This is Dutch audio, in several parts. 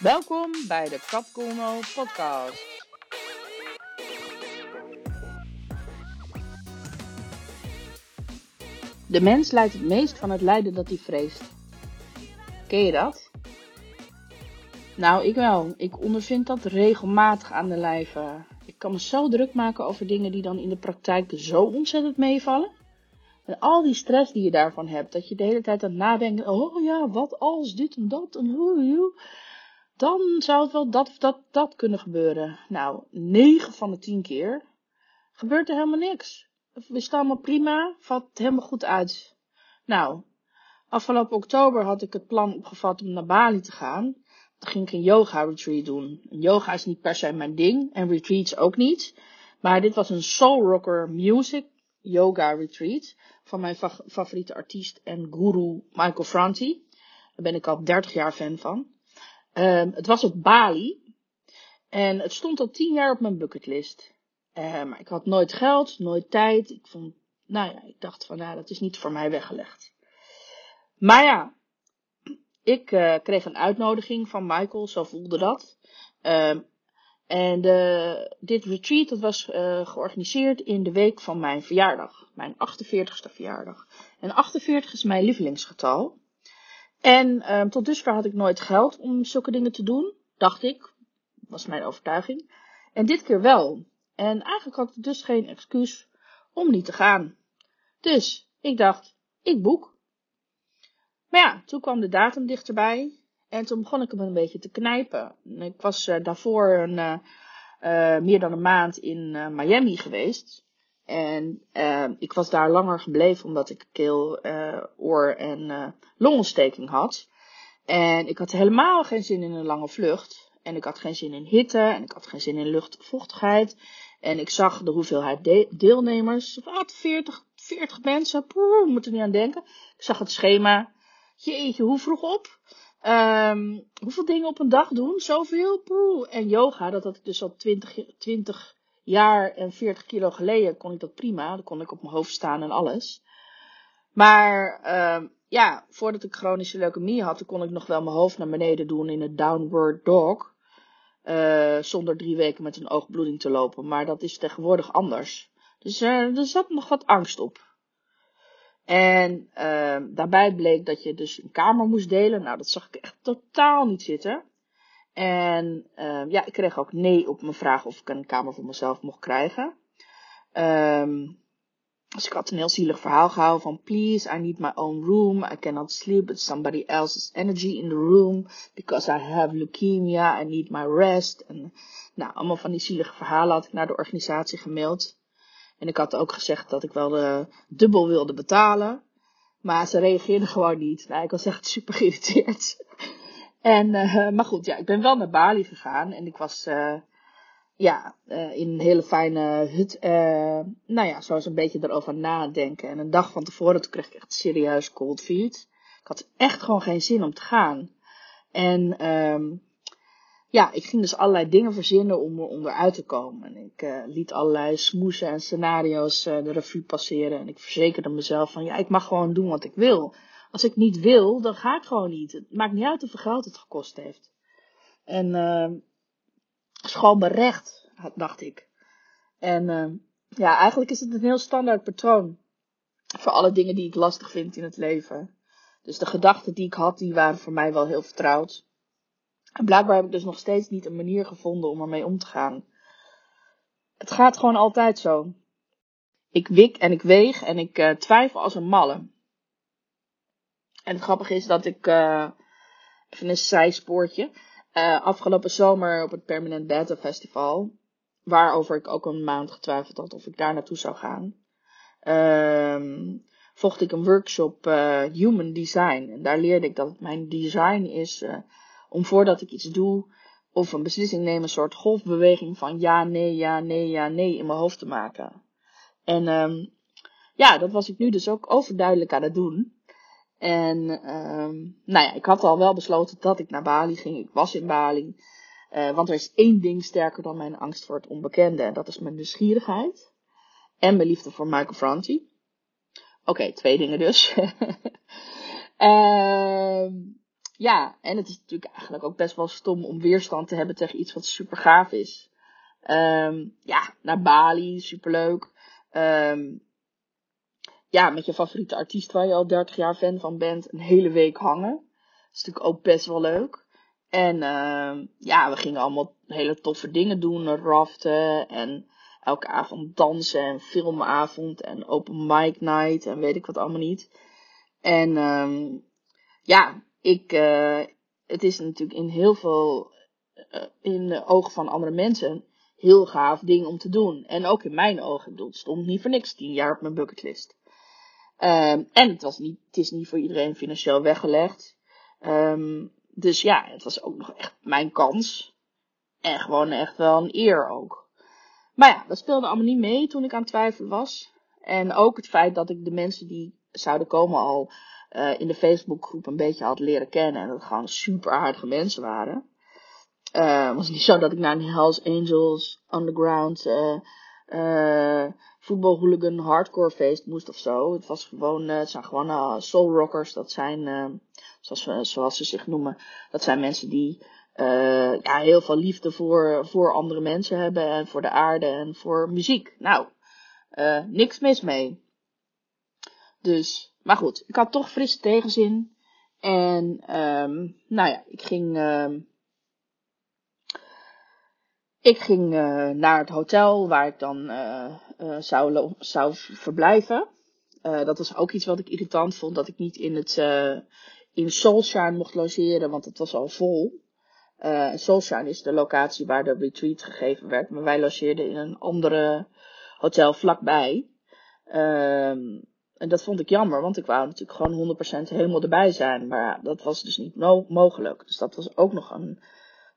Welkom bij de Capcomo podcast. De mens lijdt het meest van het lijden dat hij vreest. Ken je dat? Nou, ik wel. Ik ondervind dat regelmatig aan de lijve. Ik kan me zo druk maken over dingen die dan in de praktijk zo ontzettend meevallen. En al die stress die je daarvan hebt, dat je de hele tijd aan het nadenken, oh ja, wat als dit en dat en hoe, hoe dan zou het wel dat of dat, dat kunnen gebeuren. Nou, 9 van de 10 keer gebeurt er helemaal niks. We staan allemaal prima, valt helemaal goed uit. Nou, afgelopen oktober had ik het plan opgevat om naar Bali te gaan. Dan ging ik een yoga retreat doen. Yoga is niet per se mijn ding en retreats ook niet. Maar dit was een soul rocker music yoga retreat van mijn favoriete artiest en guru Michael Franti. Daar ben ik al 30 jaar fan van. Um, het was op Bali. En het stond al 10 jaar op mijn bucketlist. Uh, maar ik had nooit geld, nooit tijd. Ik vond, nou ja, ik dacht van, nou, dat is niet voor mij weggelegd. Maar ja, ik uh, kreeg een uitnodiging van Michael, zo voelde dat. Um, en dit retreat dat was uh, georganiseerd in de week van mijn verjaardag. Mijn 48ste verjaardag. En 48 is mijn lievelingsgetal. En um, tot dusver had ik nooit geld om zulke dingen te doen, dacht ik. Was mijn overtuiging. En dit keer wel. En eigenlijk had ik dus geen excuus om niet te gaan. Dus ik dacht, ik boek. Maar ja, toen kwam de datum dichterbij. En toen begon ik hem een beetje te knijpen. Ik was uh, daarvoor een, uh, meer dan een maand in Miami geweest. En uh, ik was daar langer gebleven omdat ik keel, uh, oor en uh, longontsteking had. En ik had helemaal geen zin in een lange vlucht. En ik had geen zin in hitte. En ik had geen zin in luchtvochtigheid. En ik zag de hoeveelheid de deelnemers. Wat, 40, 40 mensen. Poeh, moet er niet aan denken. Ik zag het schema. Jeetje, hoe vroeg op? Um, hoeveel dingen op een dag doen? Zoveel? Poeh. En yoga, dat had ik dus al 20, 20 jaar en 40 kilo geleden kon ik dat prima. Dan kon ik op mijn hoofd staan en alles. Maar uh, ja, voordat ik chronische leukemie had, kon ik nog wel mijn hoofd naar beneden doen in het downward dog. Uh, zonder drie weken met een oogbloeding te lopen. Maar dat is tegenwoordig anders. Dus uh, er zat nog wat angst op. En uh, daarbij bleek dat je dus een kamer moest delen. Nou, dat zag ik echt totaal niet zitten. En uh, ja, ik kreeg ook nee op mijn vraag of ik een kamer voor mezelf mocht krijgen. Um, dus ik had een heel zielig verhaal gehouden van please, I need my own room. I cannot sleep with somebody else's energy in the room. Because I have leukemia, I need my rest. En nou, allemaal van die zielige verhalen had ik naar de organisatie gemaild. En ik had ook gezegd dat ik wel de dubbel wilde betalen. Maar ze reageerden gewoon niet. Nou, ik was echt super geïrriteerd. En, uh, maar goed, ja, ik ben wel naar Bali gegaan en ik was, uh, ja, uh, in een hele fijne hut, nou ja, zo eens een beetje erover nadenken. En een dag van tevoren, toen kreeg ik echt serieus cold feet. Ik had echt gewoon geen zin om te gaan. En, um, ja, ik ging dus allerlei dingen verzinnen om er onderuit te komen. En ik liet allerlei smoesen en scenario's de revue passeren. En ik verzekerde mezelf van, ja, ik mag gewoon doen wat ik wil. Als ik niet wil, dan ga ik gewoon niet. Het maakt niet uit hoeveel geld het gekost heeft. En uh, is gewoon berecht, dacht ik. En uh, ja, eigenlijk is het een heel standaard patroon. Voor alle dingen die ik lastig vind in het leven. Dus de gedachten die ik had, die waren voor mij wel heel vertrouwd. En blijkbaar heb ik dus nog steeds niet een manier gevonden om ermee om te gaan. Het gaat gewoon altijd zo. Ik wik en ik weeg en ik uh, twijfel als een malle. En het grappige is dat ik, uh, even een zijspoortje, uh, afgelopen zomer op het Permanent Beta Festival, waarover ik ook een maand getwijfeld had of ik daar naartoe zou gaan, uh, volgde ik een workshop uh, Human Design. En daar leerde ik dat mijn design is om voordat ik iets doe of een beslissing neem, een soort golfbeweging van ja, nee, ja, nee, ja, nee in mijn hoofd te maken. En um, ja, dat was ik nu dus ook overduidelijk aan het doen. En um, nou ja, ik had al wel besloten dat ik naar Bali ging. Ik was in Bali. Uh, want er is één ding sterker dan mijn angst voor het onbekende. En dat is mijn nieuwsgierigheid. En mijn liefde voor Michael Franti. Oké, twee dingen dus. uh, ja, en het is natuurlijk eigenlijk ook best wel stom om weerstand te hebben tegen iets wat super gaaf is. Ehm, ja, naar Bali, superleuk. Um, ja, met je favoriete artiest waar je al 30 jaar fan van bent, een hele week hangen. Dat is natuurlijk ook best wel leuk. En uh, ja, we gingen allemaal hele toffe dingen doen. Raften en elke avond dansen en filmavond en open mic night en weet ik wat allemaal niet. En um, ja, ik, uh, het is natuurlijk in heel veel, uh, in de ogen van andere mensen, heel gaaf ding om te doen. En ook in mijn ogen, ik bedoel, het stond niet voor niks tien jaar op mijn bucketlist. Um, en het, was niet, het is niet voor iedereen financieel weggelegd. Um, dus ja, het was ook nog echt mijn kans. En gewoon echt wel een eer ook. Maar ja, dat speelde allemaal niet mee toen ik aan het twijfelen was. En ook het feit dat ik de mensen die zouden komen al uh, in de Facebookgroep een beetje had leren kennen. En dat het gewoon super aardige mensen waren. Het was niet zo dat ik naar een Hells Angels Underground uh, uh, voetbalhooligan hardcore feest moest of zo. Het was gewoon, uh, het zijn gewoon uh, soul rockers. Dat zijn, uh, zoals, zoals ze zich noemen, dat zijn mensen die ja, heel veel liefde voor, voor andere mensen hebben en voor de aarde en voor muziek. Nou, niks mis mee. Dus, maar goed, ik had toch frisse tegenzin. En, um, nou ja, ik ging, um, ik ging uh, naar het hotel waar ik dan uh, uh, zou, zou verblijven. dat was ook iets wat ik irritant vond, dat ik niet in het in Soulshine mocht logeren, want het was al vol. Uh, Soulshine is de locatie waar de retreat gegeven werd, maar wij logeerden in een andere hotel vlakbij. Um, en dat vond ik jammer, want ik wou natuurlijk gewoon 100% helemaal erbij zijn. Maar ja, dat was dus niet mogelijk. Dus dat was ook nog een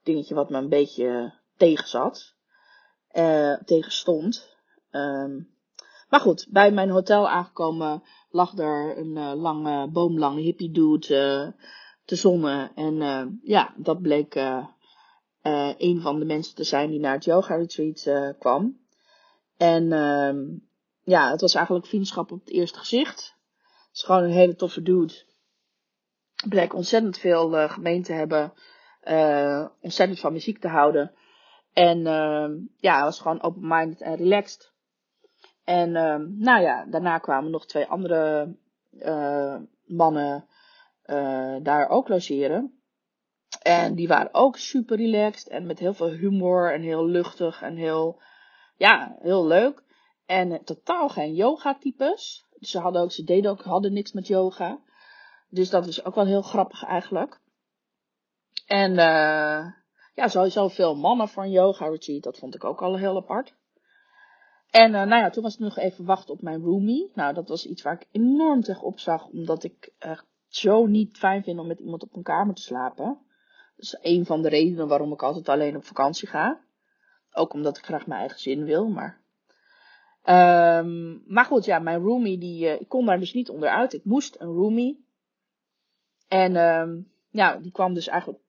dingetje wat me een beetje tegenzat. Uh, tegenstond. Um, maar goed, bij mijn hotel aangekomen lag er een uh, lange, boomlange hippie dude uh, te zonnen. En uh, ja, dat bleek een van de mensen te zijn die naar het yoga retreat kwam. En ehm, ja, het was eigenlijk vriendschap op het eerste gezicht. Het is gewoon een hele toffe dude. Bleek ontzettend veel gemeen te hebben. ontzettend van muziek te houden. En uh, ja, hij was gewoon open-minded en relaxed. En uh, nou ja, daarna kwamen nog twee andere uh, mannen uh, daar ook logeren. En die waren ook super relaxed en met heel veel humor en heel luchtig en heel, ja, heel leuk. En totaal geen yoga-types. Ze hadden ook, ze deden ook, hadden niks met yoga. Dus dat was ook wel heel grappig eigenlijk. En uh, ja, sowieso veel mannen een yoga retreat. Dat vond ik ook al heel apart. En uh, nou ja, toen was het nog even wachten op mijn roomie. Nou, dat was iets waar ik enorm tegenop zag. Omdat ik echt zo niet fijn vind om met iemand op een kamer te slapen. Dat is een van de redenen waarom ik altijd alleen op vakantie ga. Ook omdat ik graag mijn eigen zin wil, maar... Um, maar goed, ja, mijn roomie, die, uh, ik kon daar dus niet onderuit. Ik moest een roomie. En um, ja, die kwam dus eigenlijk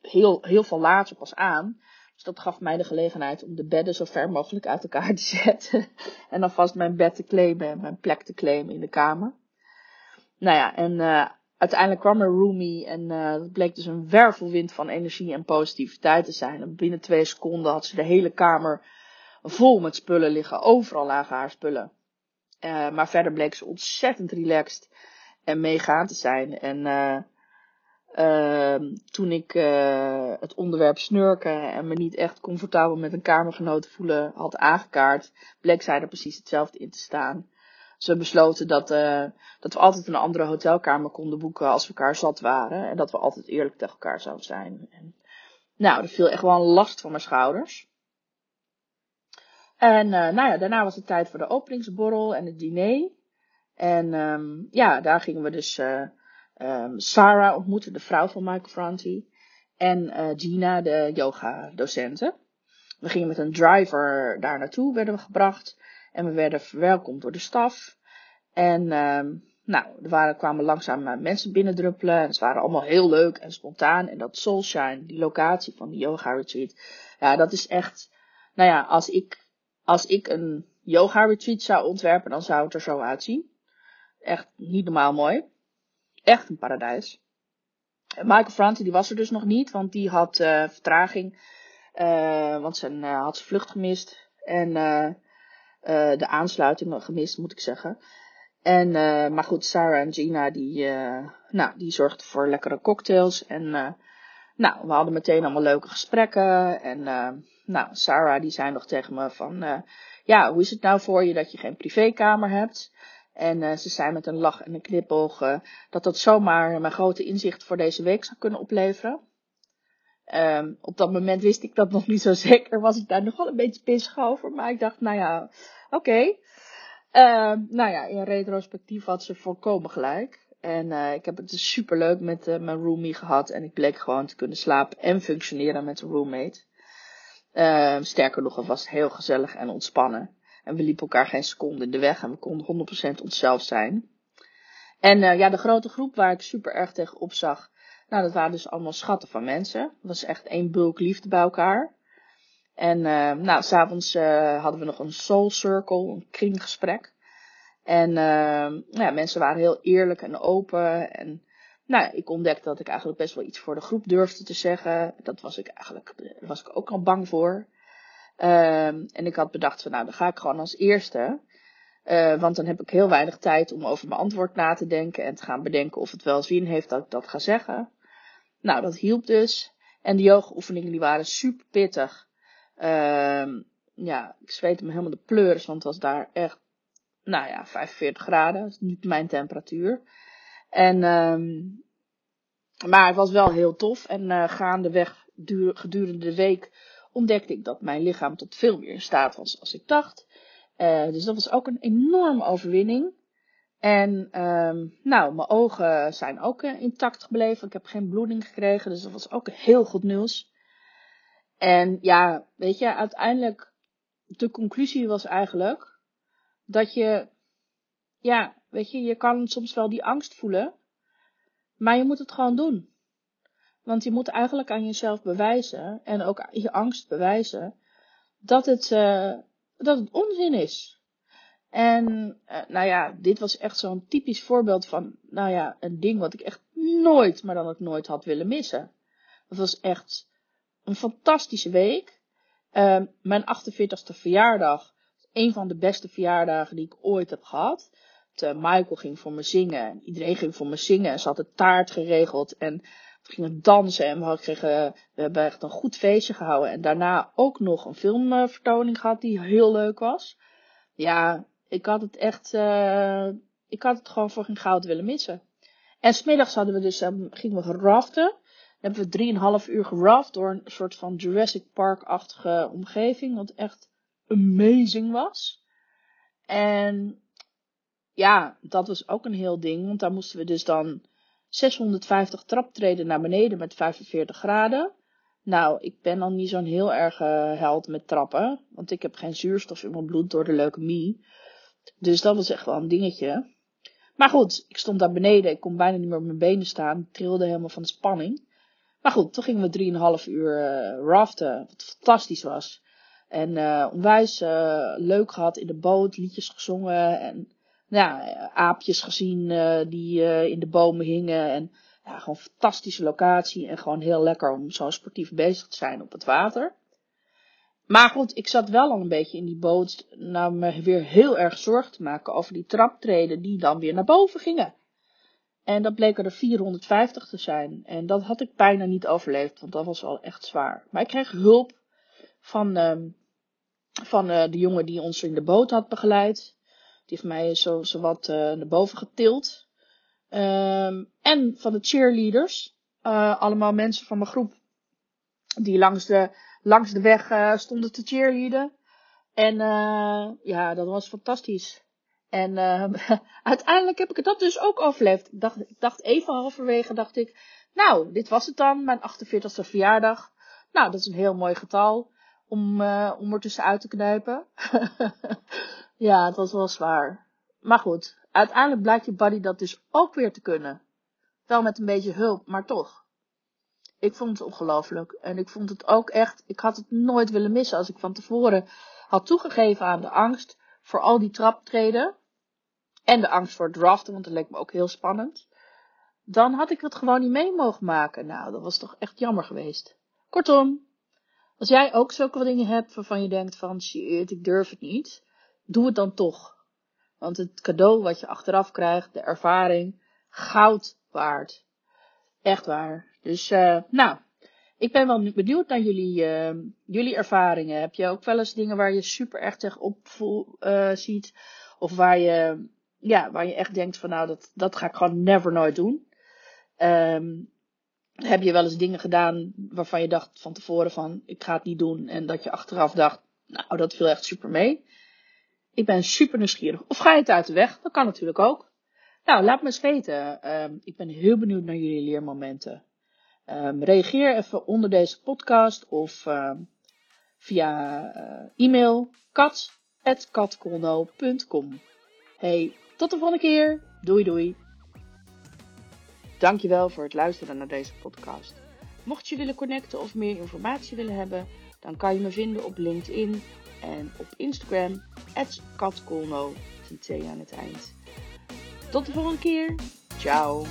heel, heel veel later pas aan. Dus dat gaf mij de gelegenheid om de bedden zo ver mogelijk uit elkaar te zetten. en dan vast mijn bed te claimen en mijn plek te claimen in de kamer. Nou ja, en uh, uiteindelijk kwam er roomie en uh, dat bleek dus een wervelwind van energie en positiviteit te zijn. En binnen twee seconden had ze de hele kamer vol met spullen liggen. Overal lagen haar spullen. Uh, maar verder bleek ze ontzettend relaxed en meegaan te zijn. En uh, toen ik uh, het onderwerp snurken en me niet echt comfortabel met een kamergenoot voelen had aangekaart, bleek zij er precies hetzelfde in te staan. Ze besloten dat, uh, dat we altijd een andere hotelkamer konden boeken als we elkaar zat waren. En dat we altijd eerlijk tegen elkaar zouden zijn. En, nou, er viel echt wel een last van mijn schouders. En uh, nou ja, daarna was het tijd voor de openingsborrel en het diner. En um, ja, daar gingen we dus um, Sarah ontmoette, de vrouw van Michael Franti. En uh, Gina, de yoga-docenten. We gingen met een driver daar naartoe, werden we gebracht. En we werden verwelkomd door de staf. En um, nou, er waren, kwamen langzaam mensen binnendruppelen. En ze waren allemaal heel leuk en spontaan. En dat Soulshine, die locatie van die yoga retreat. Ja, dat is echt, nou ja, als ik, als ik een yoga retreat zou ontwerpen, dan zou het er zo uitzien. Echt niet normaal mooi. Echt een paradijs. Michael Franti die was er dus nog niet, want die had uh, vertraging. Uh, want zijn, uh, had zijn vlucht gemist. En de aansluiting gemist, moet ik zeggen. En, maar goed, Sarah en Gina, die, nou, die zorgden voor lekkere cocktails. En nou, we hadden meteen allemaal leuke gesprekken. En nou, Sarah die zei nog tegen me van, ja, hoe is het nou voor je dat je geen privékamer hebt? En uh, ze zei met een lach en een knipoog uh, dat dat zomaar mijn grote inzicht voor deze week zou kunnen opleveren. Um, op dat moment wist ik dat nog niet zo zeker, was ik daar nog wel een beetje pissig over. Maar ik dacht, nou ja, oké. Um, nou ja, in retrospectief had ze volkomen gelijk. En uh, ik heb het dus super leuk met mijn roomie gehad. En ik bleek gewoon te kunnen slapen en functioneren met een roommate. Uh, sterker nog, het was heel gezellig en ontspannen. En we liepen elkaar geen seconde in de weg en we konden 100% onszelf zijn. En uh, ja, de grote groep waar ik super erg tegen opzag, nou, dat waren dus allemaal schatten van mensen. Dat was echt één bulk liefde bij elkaar. En uh, nou, s'avonds uh, hadden we nog een soul circle, een kringgesprek. En nou ja, mensen waren heel eerlijk en open. En nou, ik ontdekte dat ik eigenlijk best wel iets voor de groep durfde te zeggen. Dat was ik eigenlijk, was ik ook al bang voor. Um, en ik had bedacht van nou, dan ga ik gewoon als eerste. Uh, want dan heb ik heel weinig tijd om over mijn antwoord na te denken en te gaan bedenken of het wel zin heeft dat ik dat ga zeggen. Nou, dat hielp dus. En de yoga-oefeningen die waren super pittig. Um, ja, ik zweette me helemaal de pleuris, want het was daar echt, nou ja, 45 graden. Dat is niet mijn temperatuur. En, um, maar het was wel heel tof. En uh, gaandeweg gedurende de week ontdekte ik dat mijn lichaam tot veel meer staat was als ik dacht. Uh, dus dat was ook een enorme overwinning. En um, nou, mijn ogen zijn ook uh, intact gebleven. Ik heb geen bloeding gekregen, dus dat was ook heel goed nieuws. En ja, weet je, uiteindelijk, de conclusie was eigenlijk dat je, ja, weet je, je kan soms wel die angst voelen, maar je moet het gewoon doen. Want je moet eigenlijk aan jezelf bewijzen en ook je angst bewijzen dat het, uh, dat het onzin is. En uh, nou ja, dit was echt zo'n typisch voorbeeld van, nou ja, een ding wat ik echt nooit, maar dan ook nooit had willen missen. Het was echt een fantastische week. Uh, mijn 48ste verjaardag, een van de beste verjaardagen die ik ooit heb gehad. Michael ging voor me zingen, iedereen ging voor me zingen en ze had de taart geregeld en we gingen dansen en we, kregen, we hebben echt een goed feestje gehouden. En daarna ook nog een filmvertoning gehad die heel leuk was. Ja, ik had het echt, uh, ik had het gewoon voor geen goud willen missen. En smiddags hadden we dus, um, gingen we geraften. Dan hebben we drieënhalf uur geraft door een soort van Jurassic Park-achtige omgeving. Wat echt amazing was. En ja, dat was ook een heel ding. Want daar moesten we dus dan 650 traptreden naar beneden met 45 graden. Nou, ik ben dan niet zo'n heel erg uh, held met trappen. Want ik heb geen zuurstof in mijn bloed door de leukemie. Dus dat was echt wel een dingetje. Maar goed, ik stond daar beneden. Ik kon bijna niet meer op mijn benen staan. Ik trilde helemaal van de spanning. Maar goed, toen gingen we 3,5 uur uh, raften. Wat fantastisch was. En uh, onwijs leuk gehad in de boot. Liedjes gezongen. En ja, aapjes gezien uh, die uh, in de bomen hingen. En ja, gewoon fantastische locatie. En gewoon heel lekker om zo sportief bezig te zijn op het water. Maar goed, ik zat wel al een beetje in die boot. Nou, me weer heel erg zorgen te maken over die traptreden die dan weer naar boven gingen. En dat bleken er 450 te zijn. En dat had ik bijna niet overleefd, want dat was wel echt zwaar. Maar ik kreeg hulp van, uh, van de jongen die ons in de boot had begeleid. Die heeft mij zo, zo wat uh, naar boven getild. Um, en van de cheerleaders. Uh, allemaal mensen van mijn groep. Die langs de, langs de weg uh, stonden te cheerleaden. En ja, dat was fantastisch. En uiteindelijk heb ik dat dus ook overleefd. Ik dacht, ik dacht even halverwege, dacht ik, nou, dit was het dan, mijn 48e verjaardag. Nou, dat is een heel mooi getal om, om er tussenuit te knijpen. Ja, het was wel zwaar. Maar goed, uiteindelijk blijkt je buddy dat dus ook weer te kunnen. Wel met een beetje hulp, maar toch. Ik vond het ongelooflijk. En ik vond het ook echt, ik had het nooit willen missen als ik van tevoren had toegegeven aan de angst voor al die traptreden. En de angst voor draften, want dat leek me ook heel spannend. dan had ik het gewoon niet mee mogen maken. Nou, dat was toch echt jammer geweest. Kortom, als jij ook zulke dingen hebt waarvan je denkt van shit, ik durf het niet, doe het dan toch. Want het cadeau wat je achteraf krijgt, de ervaring, goud waard. Echt waar. Dus, uh, nou, ik ben wel benieuwd naar jullie, uh, jullie ervaringen. Heb je ook wel eens dingen waar je super echt tegenop uh, ziet? Of waar je, ja, waar je echt denkt van nou, dat, dat ga ik gewoon never nooit doen. Um, heb je wel eens dingen gedaan waarvan je dacht van tevoren van ik ga het niet doen. En dat je achteraf dacht, nou dat viel echt super mee. Ik ben super nieuwsgierig. Of ga je het uit de weg? Dat kan natuurlijk ook. Nou, laat me eens weten. Um, ik ben heel benieuwd naar jullie leermomenten. Um, reageer even onder deze podcast of uh, via uh, e-mail kat.katkolno.com Hey, tot de volgende keer. Doei doei. Dankjewel voor het luisteren naar deze podcast. Mocht je willen connecten of meer informatie willen hebben, dan kan je me vinden op LinkedIn en op Instagram, katkolno, T aan het eind. Tot de volgende keer. Ciao.